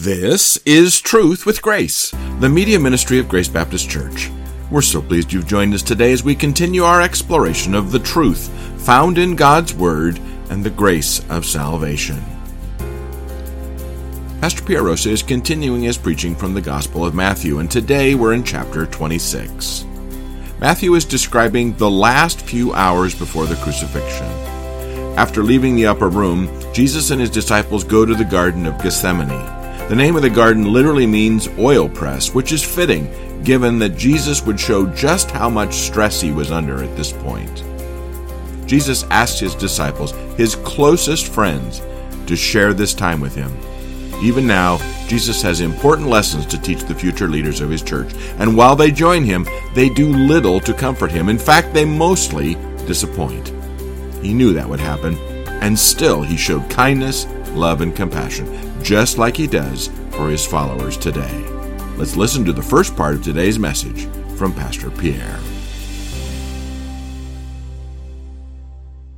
This is Truth with Grace, the media ministry of Grace Baptist Church. We're so pleased you've joined us today as we continue our exploration of the truth found in God's Word and the grace of salvation. Pastor Pierre Rosa is continuing his preaching from the Gospel of Matthew, and today we're in chapter 26. Matthew is describing the last few hours before the crucifixion. After leaving the upper room, Jesus and his disciples go to the Garden of Gethsemane. The name of the garden literally means oil press, which is fitting given that Jesus would show just how much stress he was under at this point. Jesus asked his disciples, his closest friends, to share this time with him. Even now, Jesus has important lessons to teach the future leaders of his church, and while they join him, they do little to comfort him. In fact, they mostly disappoint. He knew that would happen, and still he showed kindness, love, and compassion just like he does for his followers today. Let's listen to the first part of today's message from Pastor Pierre.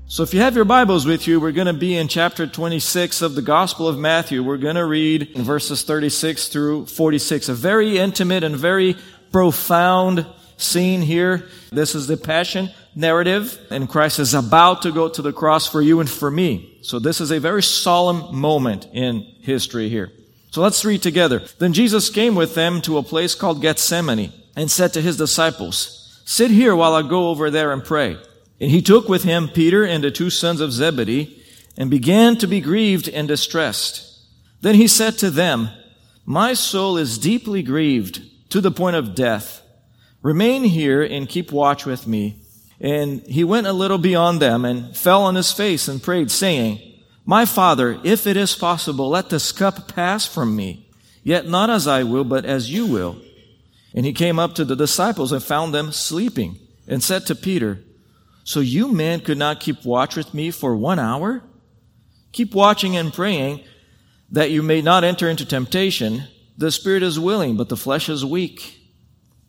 So, if you have your Bibles with you, we're going to be in chapter 26 of the Gospel of Matthew. We're going to read in verses 36 through 46. A very intimate and very profound scene here. This is the Passion narrative, and Christ is about to go to the cross for you and for me. So this is a very solemn moment in history here. So let's read together. Then Jesus came with them to a place called Gethsemane and said to his disciples, Sit here while I go over there and pray. And he took with him Peter and the two sons of Zebedee and began to be grieved and distressed. Then he said to them, My soul is deeply grieved to the point of death. Remain here and keep watch with me. And he went a little beyond them and fell on his face and prayed, saying, My father, if it is possible, let this cup pass from me. Yet not as I will, but as you will. And he came up to the disciples and found them sleeping and said to Peter, So you men could not keep watch with me for one hour? Keep watching and praying that you may not enter into temptation. The spirit is willing, but the flesh is weak.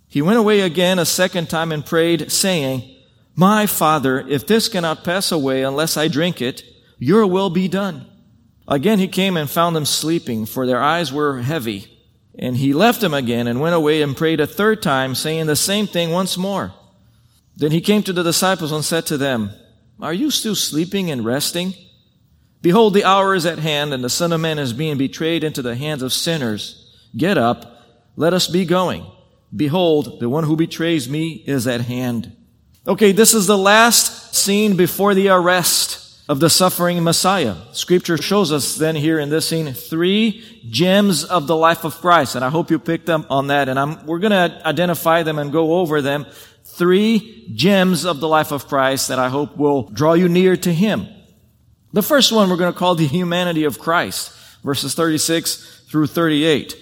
He went away again a second time and prayed, saying, my father, if this cannot pass away unless I drink it, your will be done. Again he came and found them sleeping, for their eyes were heavy. And he left them again and went away and prayed a third time, saying the same thing once more. Then he came to the disciples and said to them, Are you still sleeping and resting? Behold, the hour is at hand, and the Son of Man is being betrayed into the hands of sinners. Get up, let us be going. Behold, the one who betrays me is at hand. Okay, this is the last scene before the arrest of the suffering Messiah. Scripture shows us then here in this scene three gems of the life of Christ. And I hope you picked up on that. And I'm, we're going to identify them and go over them. Three gems of the life of Christ that I hope will draw you near to Him. The first one we're going to call the humanity of Christ, verses 36 through 38.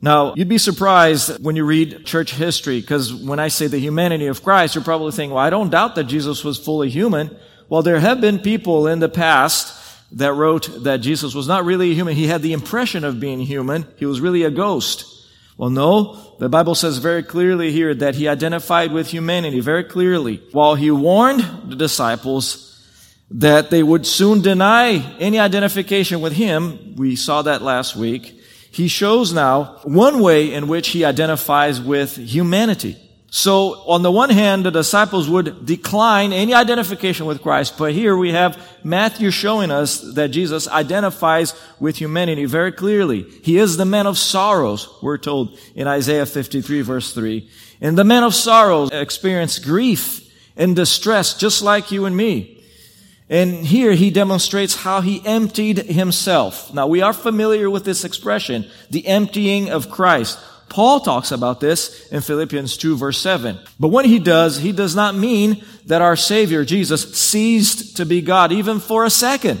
Now, you'd be surprised when you read church history, because when I say the humanity of Christ, you're probably thinking, well, I don't doubt that Jesus was fully human. Well, there have been people in the past that wrote that Jesus was not really human. He had the impression of being human. He was really a ghost. Well, no. The Bible says very clearly here that he identified with humanity very clearly. While he warned the disciples that they would soon deny any identification with him, we saw that last week he shows now one way in which he identifies with humanity. So, on the one hand, the disciples would decline any identification with Christ, but here we have Matthew showing us that Jesus identifies with humanity very clearly. He is the man of sorrows, we're told in Isaiah 53 verse 3. And the man of sorrows experienced grief and distress just like you and me. And here he demonstrates how he emptied himself. Now we are familiar with this expression, the emptying of Christ. Paul talks about this in Philippians 2 verse 7. But when he does, he does not mean that our Savior, Jesus, ceased to be God even for a second.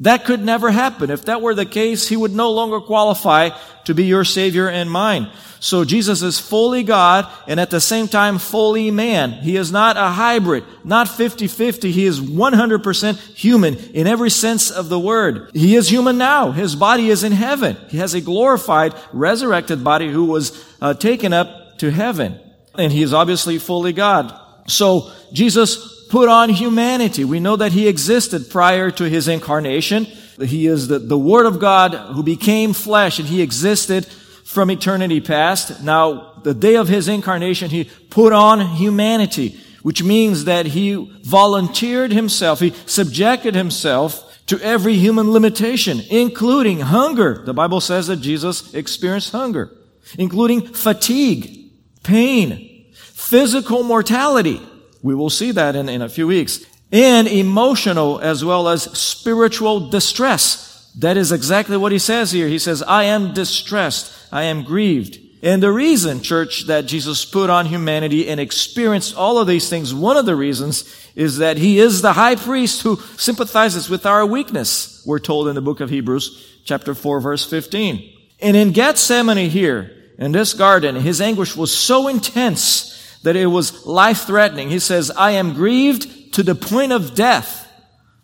That could never happen. If that were the case, he would no longer qualify to be your Savior and mine. So Jesus is fully God and at the same time fully man. He is not a hybrid, not 50-50. He is 100% human in every sense of the word. He is human now. His body is in heaven. He has a glorified, resurrected body who was uh, taken up to heaven. And he is obviously fully God. So Jesus put on humanity. We know that he existed prior to his incarnation He is the, the Word of God who became flesh and He existed from eternity past. Now, the day of His incarnation, He put on humanity, which means that He volunteered Himself. He subjected Himself to every human limitation, including hunger. The Bible says that Jesus experienced hunger, including fatigue, pain, physical mortality. We will see that in, in a few weeks. And emotional as well as spiritual distress. That is exactly what he says here. He says, I am distressed. I am grieved. And the reason, church, that Jesus put on humanity and experienced all of these things, one of the reasons is that he is the high priest who sympathizes with our weakness, we're told in the book of Hebrews, chapter 4, verse 15. And in Gethsemane here, in this garden, his anguish was so intense that it was life threatening. He says, I am grieved to the point of death.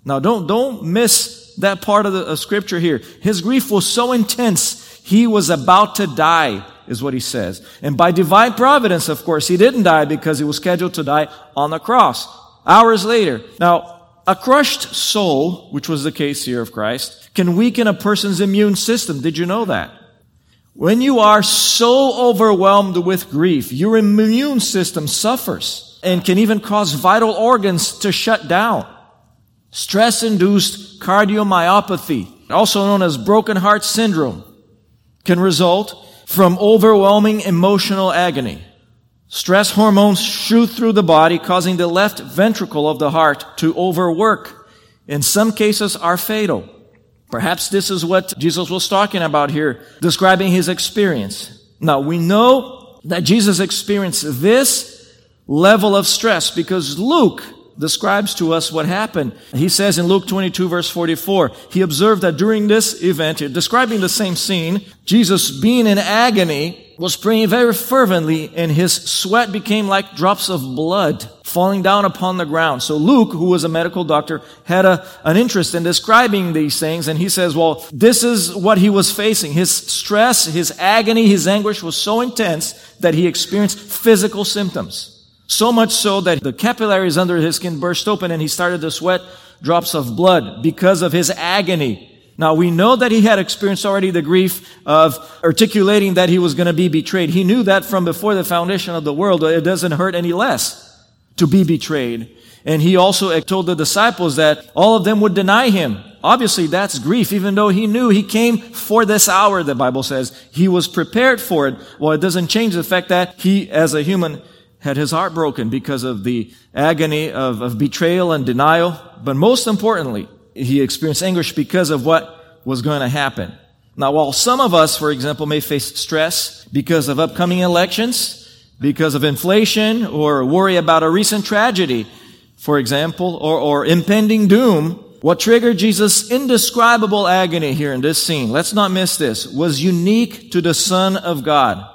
Now don't, don't miss that part of the of scripture here. His grief was so intense, he was about to die is what he says. And by divine providence, of course, he didn't die because he was scheduled to die on the cross. Hours later. Now, a crushed soul, which was the case here of Christ, can weaken a person's immune system. Did you know that? When you are so overwhelmed with grief, your immune system suffers and can even cause vital organs to shut down. Stress-induced cardiomyopathy, also known as broken heart syndrome, can result from overwhelming emotional agony. Stress hormones shoot through the body, causing the left ventricle of the heart to overwork. In some cases are fatal. Perhaps this is what Jesus was talking about here, describing his experience. Now we know that Jesus experienced this level of stress because Luke describes to us what happened. He says in Luke 22 verse 44, he observed that during this event, describing the same scene, Jesus being in agony, was praying very fervently and his sweat became like drops of blood falling down upon the ground. So Luke, who was a medical doctor, had a, an interest in describing these things and he says, well, this is what he was facing. His stress, his agony, his anguish was so intense that he experienced physical symptoms. So much so that the capillaries under his skin burst open and he started to sweat drops of blood because of his agony. Now we know that he had experienced already the grief of articulating that he was going to be betrayed. He knew that from before the foundation of the world. It doesn't hurt any less to be betrayed. And he also told the disciples that all of them would deny him. Obviously, that's grief, even though he knew he came for this hour, the Bible says. He was prepared for it. Well, it doesn't change the fact that he, as a human, had his heart broken because of the agony of, of betrayal and denial. But most importantly, he experienced anguish because of what was going to happen. Now, while some of us, for example, may face stress because of upcoming elections, because of inflation, or worry about a recent tragedy, for example, or, or impending doom, what triggered Jesus' indescribable agony here in this scene, let's not miss this, was unique to the Son of God.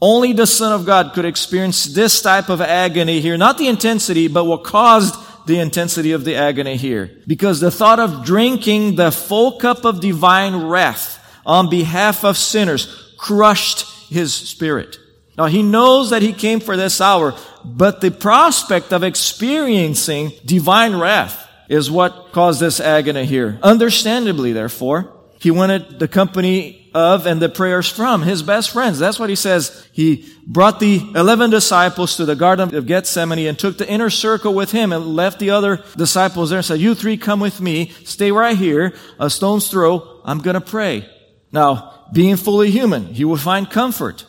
Only the Son of God could experience this type of agony here. Not the intensity, but what caused the intensity of the agony here. Because the thought of drinking the full cup of divine wrath on behalf of sinners crushed his spirit. Now he knows that he came for this hour, but the prospect of experiencing divine wrath is what caused this agony here. Understandably, therefore, he wanted the company of and the prayers from his best friends. That's what he says. He brought the 11 disciples to the Garden of Gethsemane and took the inner circle with him and left the other disciples there and said, you three come with me, stay right here, a stone's throw, I'm gonna pray. Now, being fully human, he will find comfort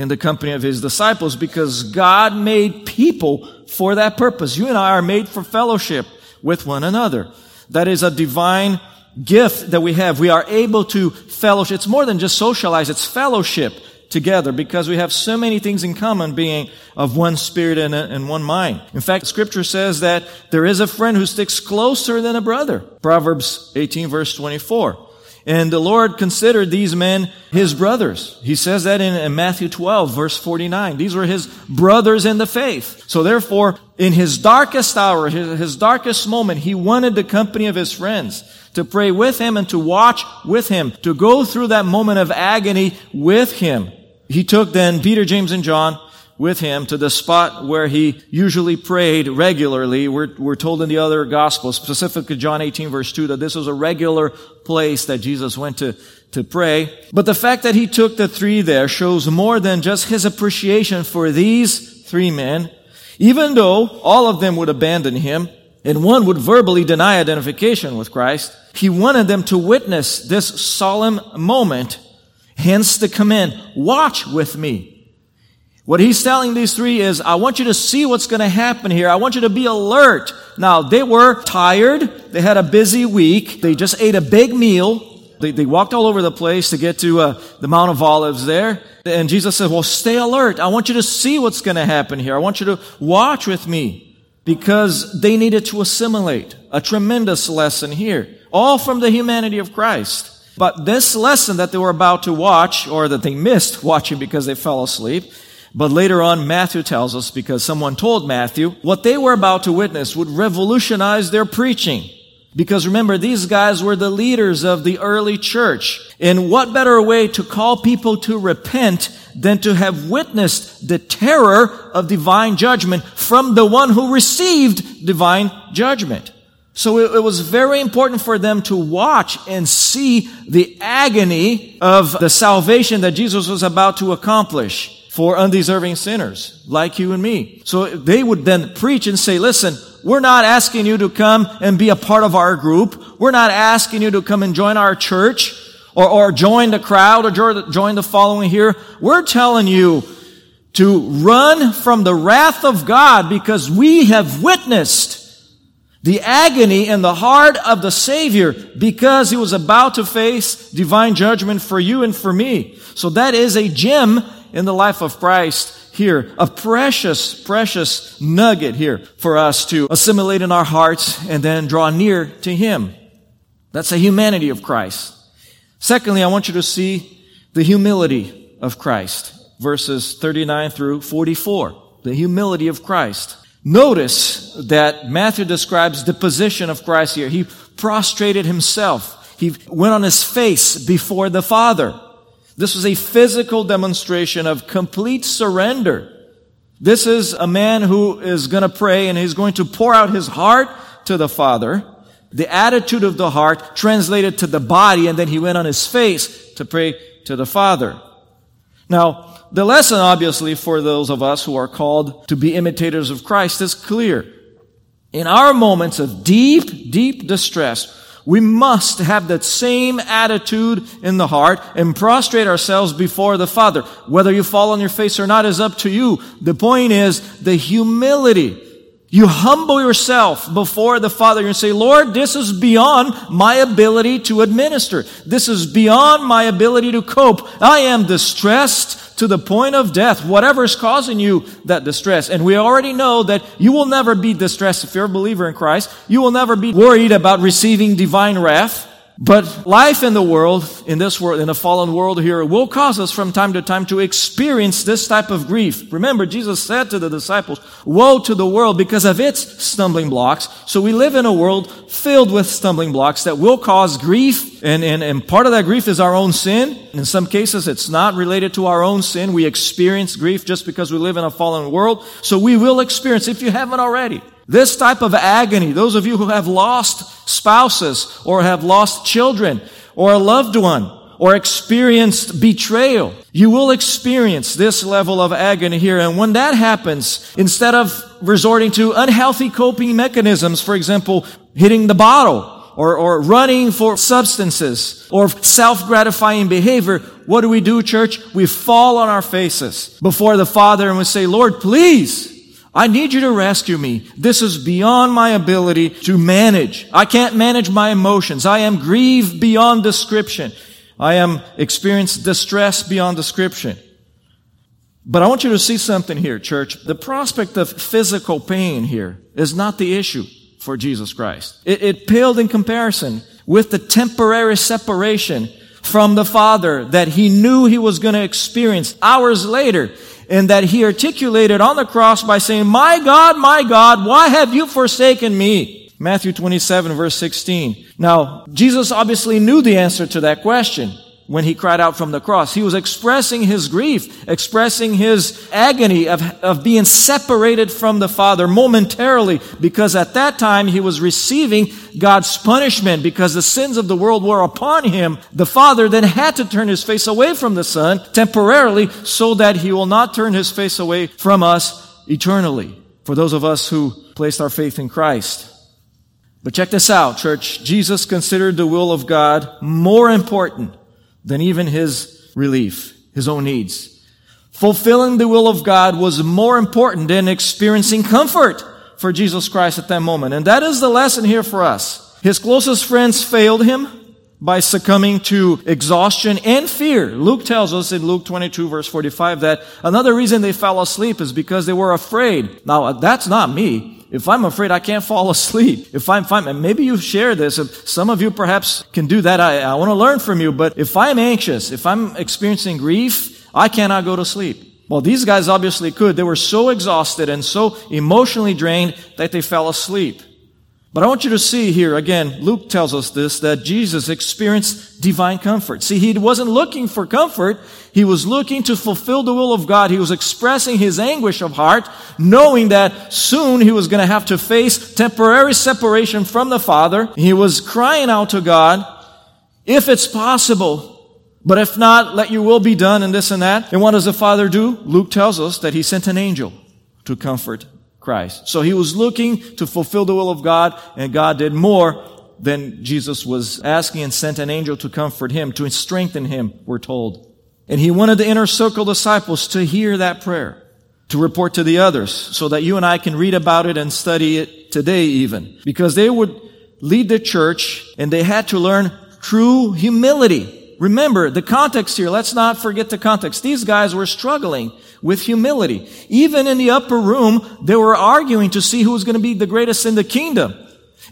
in the company of his disciples because God made people for that purpose. You and I are made for fellowship with one another. That is a divine gift that we have. We are able to fellowship. It's more than just socialize, it's fellowship together because we have so many things in common being of one spirit and, and one mind. In fact, scripture says that there is a friend who sticks closer than a brother. Proverbs 18 verse 24. And the Lord considered these men his brothers. He says that in, Matthew 12 verse 49. These were his brothers in the faith. So therefore, in his darkest hour, his darkest moment, he wanted the company of his friends to pray with him and to watch with him, to go through that moment of agony with him. He took then Peter, James, and John with him to the spot where he usually prayed regularly. We're, we're told in the other gospels, specifically John 18 verse 2, that this was a regular place that Jesus went to, to pray. But the fact that he took the three there shows more than just his appreciation for these three men, even though all of them would abandon him and one would verbally deny identification with Christ. He wanted them to witness this solemn moment, hence the command, watch with me. What he's telling these three is, I want you to see what's going to happen here. I want you to be alert. Now, they were tired. They had a busy week. They just ate a big meal. They, they walked all over the place to get to uh, the Mount of Olives there. And Jesus said, well, stay alert. I want you to see what's going to happen here. I want you to watch with me because they needed to assimilate a tremendous lesson here, all from the humanity of Christ. But this lesson that they were about to watch, or that they missed watching because they fell asleep, but later on, Matthew tells us, because someone told Matthew, what they were about to witness would revolutionize their preaching. Because remember, these guys were the leaders of the early church. And what better way to call people to repent than to have witnessed the terror of divine judgment from the one who received divine judgment? So it, it, was very important for them to watch and see the agony of the salvation that Jesus was about to accomplish for undeserving sinners like you and me. So they would then preach and say, listen, we're not asking you to come and be a part of our group. We're not asking you to come and join our church or, or join the crowd or join the following here. We're telling you to run from the wrath of God because we have witnessed the agony in the heart of the Savior because he was about to face divine judgment for you and for me. So that is a gem in the life of Christ here, a precious, precious nugget here for us to assimilate in our hearts and then draw near to Him. That's the humanity of Christ. Secondly, I want you to see the humility of Christ. Verses 39 through 44. The humility of Christ. Notice that Matthew describes the position of Christ here. He prostrated himself. He went on his face before the Father. This was a physical demonstration of complete surrender. This is a man who is going to pray and he's going to pour out his heart to the Father. The attitude of the heart translated to the body and then he went on his face to pray to the Father. Now, the lesson obviously for those of us who are called to be imitators of Christ is clear. In our moments of deep, deep distress, we must have that same attitude in the heart and prostrate ourselves before the Father. Whether you fall on your face or not is up to you. The point is the humility. You humble yourself before the Father and say, Lord, this is beyond my ability to administer. This is beyond my ability to cope. I am distressed to the point of death, whatever is causing you that distress. And we already know that you will never be distressed if you're a believer in Christ. You will never be worried about receiving divine wrath. But life in the world, in this world, in a fallen world here, will cause us from time to time to experience this type of grief. Remember, Jesus said to the disciples, woe to the world because of its stumbling blocks. So we live in a world filled with stumbling blocks that will cause grief. And, and, and part of that grief is our own sin. In some cases, it's not related to our own sin. We experience grief just because we live in a fallen world. So we will experience, if you haven't already, this type of agony, those of you who have lost spouses or have lost children or a loved one or experienced betrayal, you will experience this level of agony here. And when that happens, instead of resorting to unhealthy coping mechanisms, for example, hitting the bottle or, or running for substances or self-gratifying behavior, what do we do, church? We fall on our faces before the Father and we say, Lord, please, I need you to rescue me. This is beyond my ability to manage. I can't manage my emotions. I am grieved beyond description. I am experienced distress beyond description. But I want you to see something here, church. The prospect of physical pain here is not the issue for Jesus Christ. It, it paled in comparison with the temporary separation from the Father that he knew he was going to experience hours later and that he articulated on the cross by saying, My God, my God, why have you forsaken me? Matthew 27 verse 16. Now, Jesus obviously knew the answer to that question. When he cried out from the cross. He was expressing his grief, expressing his agony of, of being separated from the Father momentarily, because at that time he was receiving God's punishment because the sins of the world were upon him. The Father then had to turn his face away from the Son temporarily so that he will not turn his face away from us eternally. For those of us who placed our faith in Christ. But check this out, church. Jesus considered the will of God more important than even his relief, his own needs. Fulfilling the will of God was more important than experiencing comfort for Jesus Christ at that moment. And that is the lesson here for us. His closest friends failed him by succumbing to exhaustion and fear. Luke tells us in Luke 22 verse 45 that another reason they fell asleep is because they were afraid. Now, that's not me. If I'm afraid, I can't fall asleep. If I'm fine, maybe you share this. If some of you perhaps can do that. I, I want to learn from you. But if I'm anxious, if I'm experiencing grief, I cannot go to sleep. Well, these guys obviously could. They were so exhausted and so emotionally drained that they fell asleep. But I want you to see here, again, Luke tells us this, that Jesus experienced divine comfort. See, he wasn't looking for comfort. He was looking to fulfill the will of God. He was expressing his anguish of heart, knowing that soon he was going to have to face temporary separation from the Father. He was crying out to God, if it's possible, but if not, let your will be done and this and that. And what does the Father do? Luke tells us that he sent an angel to comfort Christ. So he was looking to fulfill the will of God, and God did more than Jesus was asking and sent an angel to comfort him, to strengthen him, we're told. And he wanted the inner circle disciples to hear that prayer, to report to the others, so that you and I can read about it and study it today even. Because they would lead the church and they had to learn true humility Remember the context here. Let's not forget the context. These guys were struggling with humility. Even in the upper room, they were arguing to see who was going to be the greatest in the kingdom.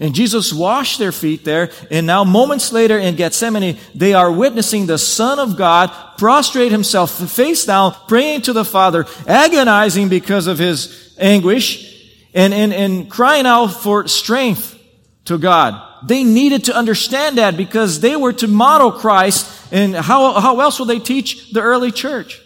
And Jesus washed their feet there. And now moments later in Gethsemane, they are witnessing the Son of God prostrate himself face down, praying to the Father, agonizing because of his anguish and, and, and crying out for strength to God. They needed to understand that because they were to model Christ and how, how else will they teach the early church?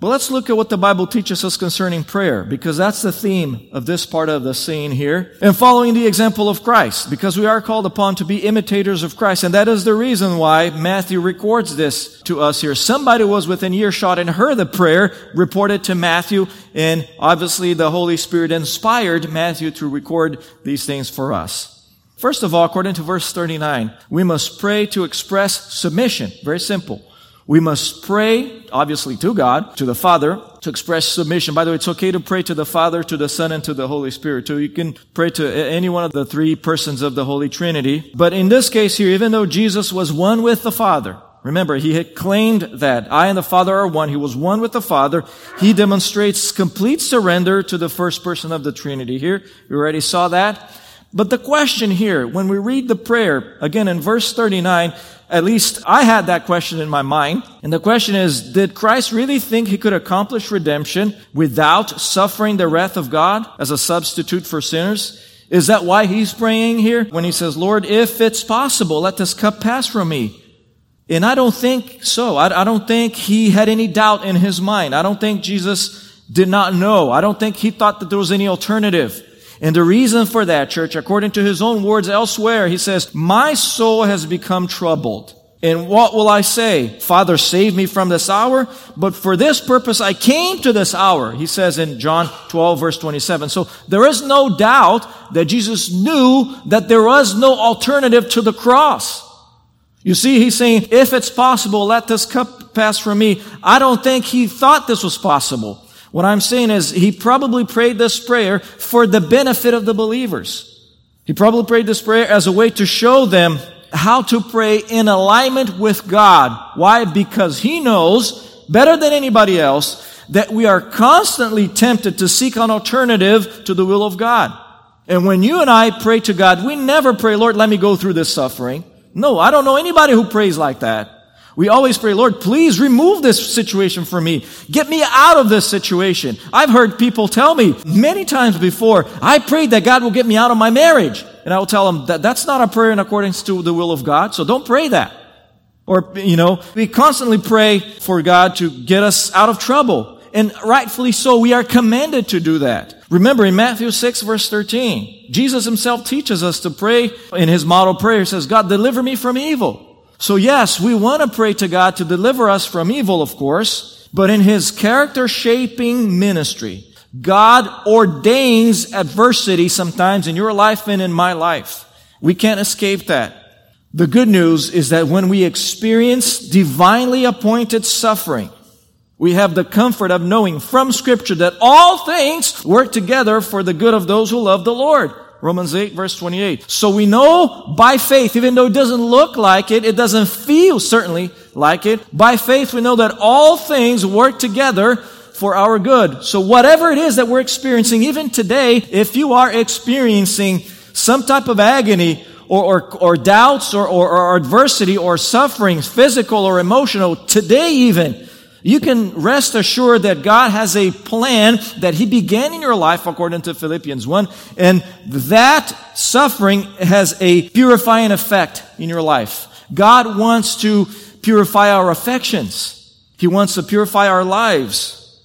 But let's look at what the Bible teaches us concerning prayer, because that's the theme of this part of the scene here. And following the example of Christ, because we are called upon to be imitators of Christ. And that is the reason why Matthew records this to us here. Somebody was within earshot and heard the prayer reported to Matthew, and obviously the Holy Spirit inspired Matthew to record these things for us. First of all, according to verse 39, we must pray to express submission. Very simple. We must pray, obviously, to God, to the Father, to express submission. By the way, it's okay to pray to the Father, to the Son, and to the Holy Spirit too. You can pray to any one of the three persons of the Holy Trinity. But in this case here, even though Jesus was one with the Father, remember, he had claimed that I and the Father are one. He was one with the Father. He demonstrates complete surrender to the first person of the Trinity here. We already saw that. But the question here, when we read the prayer, again in verse 39, at least I had that question in my mind. And the question is, did Christ really think he could accomplish redemption without suffering the wrath of God as a substitute for sinners? Is that why he's praying here? When he says, Lord, if it's possible, let this cup pass from me. And I don't think so. I, I don't think he had any doubt in his mind. I don't think Jesus did not know. I don't think he thought that there was any alternative. And the reason for that, church, according to his own words elsewhere, he says, My soul has become troubled. And what will I say? Father, save me from this hour. But for this purpose I came to this hour, he says in John 12 verse 27. So there is no doubt that Jesus knew that there was no alternative to the cross. You see, he's saying, if it's possible, let this cup pass from me. I don't think he thought this was possible. What I'm saying is he probably prayed this prayer for the benefit of the believers. He probably prayed this prayer as a way to show them how to pray in alignment with God. Why? Because he knows better than anybody else that we are constantly tempted to seek an alternative to the will of God. And when you and I pray to God, we never pray, Lord, let me go through this suffering. No, I don't know anybody who prays like that. We always pray, Lord, please remove this situation from me. Get me out of this situation. I've heard people tell me many times before, I prayed that God will get me out of my marriage. And I will tell them that that's not a prayer in accordance to the will of God, so don't pray that. Or, you know, we constantly pray for God to get us out of trouble. And rightfully so, we are commanded to do that. Remember in Matthew 6 verse 13, Jesus himself teaches us to pray in his model prayer. He says, God, deliver me from evil. So yes, we want to pray to God to deliver us from evil, of course, but in his character shaping ministry, God ordains adversity sometimes in your life and in my life. We can't escape that. The good news is that when we experience divinely appointed suffering, we have the comfort of knowing from scripture that all things work together for the good of those who love the Lord. Romans 8 verse 28. So we know by faith, even though it doesn't look like it, it doesn't feel certainly like it, by faith we know that all things work together for our good. So whatever it is that we're experiencing, even today, if you are experiencing some type of agony or, or, or doubts or, or, or adversity or sufferings, physical or emotional, today even, you can rest assured that God has a plan that He began in your life according to Philippians 1. And that suffering has a purifying effect in your life. God wants to purify our affections. He wants to purify our lives.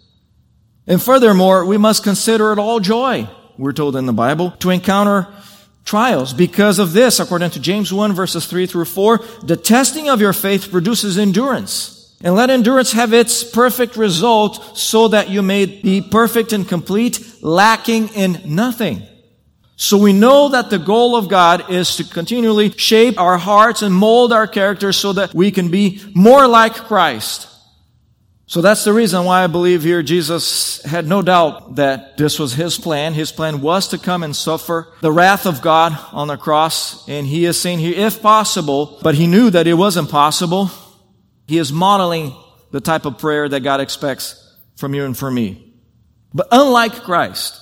And furthermore, we must consider it all joy, we're told in the Bible, to encounter trials. Because of this, according to James 1 verses 3 through 4, the testing of your faith produces endurance. And let endurance have its perfect result so that you may be perfect and complete, lacking in nothing. So we know that the goal of God is to continually shape our hearts and mold our character so that we can be more like Christ. So that's the reason why I believe here Jesus had no doubt that this was his plan. His plan was to come and suffer the wrath of God on the cross. And he is saying here, if possible, but he knew that it wasn't possible. He is modeling the type of prayer that God expects from you and from me. But unlike Christ,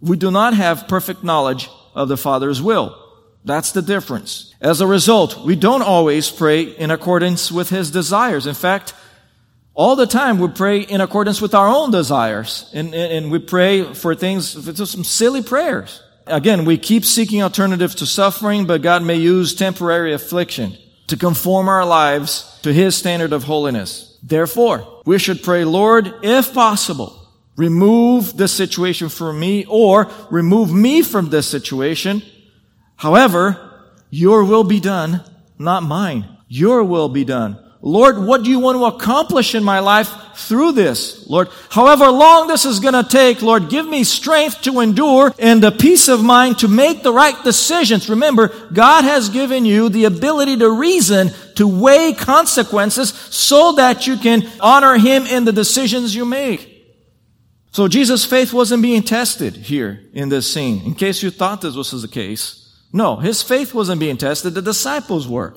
we do not have perfect knowledge of the Father's will. That's the difference. As a result, we don't always pray in accordance with His desires. In fact, all the time we pray in accordance with our own desires. And, and, we pray for things, for some silly prayers. Again, we keep seeking alternatives to suffering, but God may use temporary affliction to conform our lives to His standard of holiness. Therefore, we should pray, Lord, if possible, remove this situation from me or remove me from this situation. However, your will be done, not mine. Your will be done. Lord, what do you want to accomplish in my life through this? Lord, however long this is going to take, Lord, give me strength to endure and the peace of mind to make the right decisions. Remember, God has given you the ability to reason, to weigh consequences so that you can honor Him in the decisions you make. So Jesus' faith wasn't being tested here in this scene. In case you thought this was the case. No, his faith wasn't being tested. The disciples were.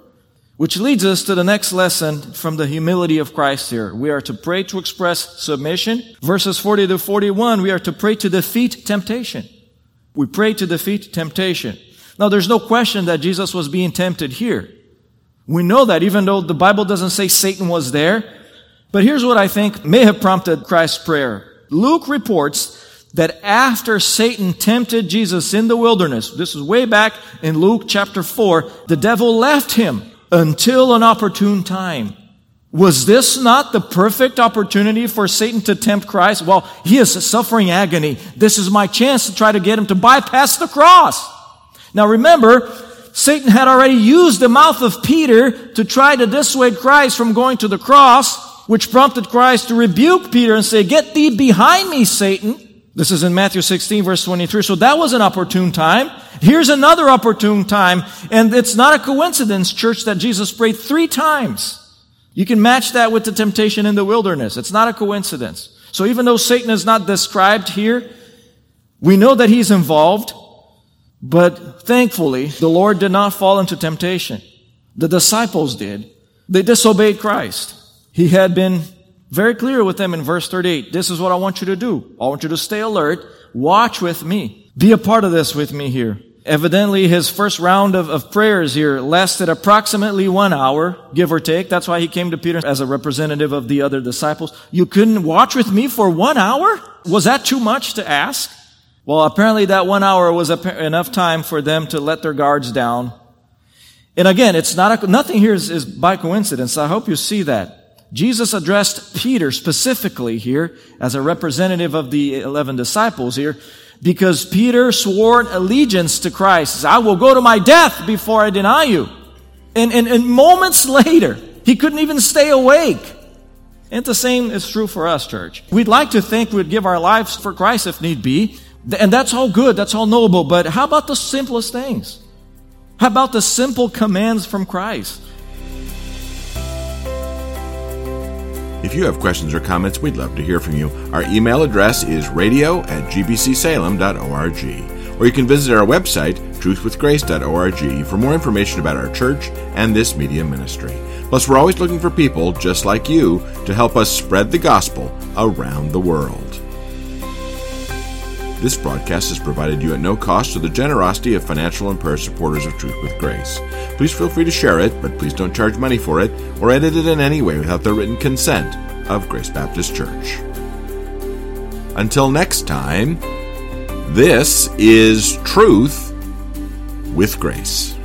Which leads us to the next lesson from the humility of Christ here. We are to pray to express submission. Verses 40 to 41, we are to pray to defeat temptation. We pray to defeat temptation. Now there's no question that Jesus was being tempted here. We know that even though the Bible doesn't say Satan was there. But here's what I think may have prompted Christ's prayer. Luke reports that after Satan tempted Jesus in the wilderness, this is way back in Luke chapter 4, the devil left him until an opportune time. Was this not the perfect opportunity for Satan to tempt Christ? Well, he is suffering agony. This is my chance to try to get him to bypass the cross. Now remember, Satan had already used the mouth of Peter to try to dissuade Christ from going to the cross, which prompted Christ to rebuke Peter and say, Get thee behind me, Satan. This is in Matthew 16 verse 23. So that was an opportune time. Here's another opportune time. And it's not a coincidence, church, that Jesus prayed three times. You can match that with the temptation in the wilderness. It's not a coincidence. So even though Satan is not described here, we know that he's involved. But thankfully, the Lord did not fall into temptation. The disciples did. They disobeyed Christ. He had been very clear with them in verse 38. This is what I want you to do. I want you to stay alert. Watch with me. Be a part of this with me here. Evidently, his first round of, of prayers here lasted approximately one hour, give or take. That's why he came to Peter as a representative of the other disciples. You couldn't watch with me for one hour? Was that too much to ask? Well, apparently that one hour was enough time for them to let their guards down And again, it's not a, nothing here is, is by coincidence. I hope you see that. Jesus addressed Peter specifically here as a representative of the 11 disciples here because Peter swore allegiance to Christ. I will go to my death before I deny you. And, and, and moments later, he couldn't even stay awake. And the same is true for us, church. We'd like to think we'd give our lives for Christ if need be. And that's all good. That's all noble. But how about the simplest things? How about the simple commands from Christ? If you have questions or comments, we'd love to hear from you. Our email address is radio at gbcsalem.org, or you can visit our website, truthwithgrace.org, for more information about our church and this media ministry. Plus, we're always looking for people just like you to help us spread the gospel around the world. This broadcast is provided you at no cost to the generosity of financial and prayer supporters of Truth with Grace. Please feel free to share it, but please don't charge money for it or edit it in any way without the written consent of Grace Baptist Church. Until next time, this is Truth with Grace.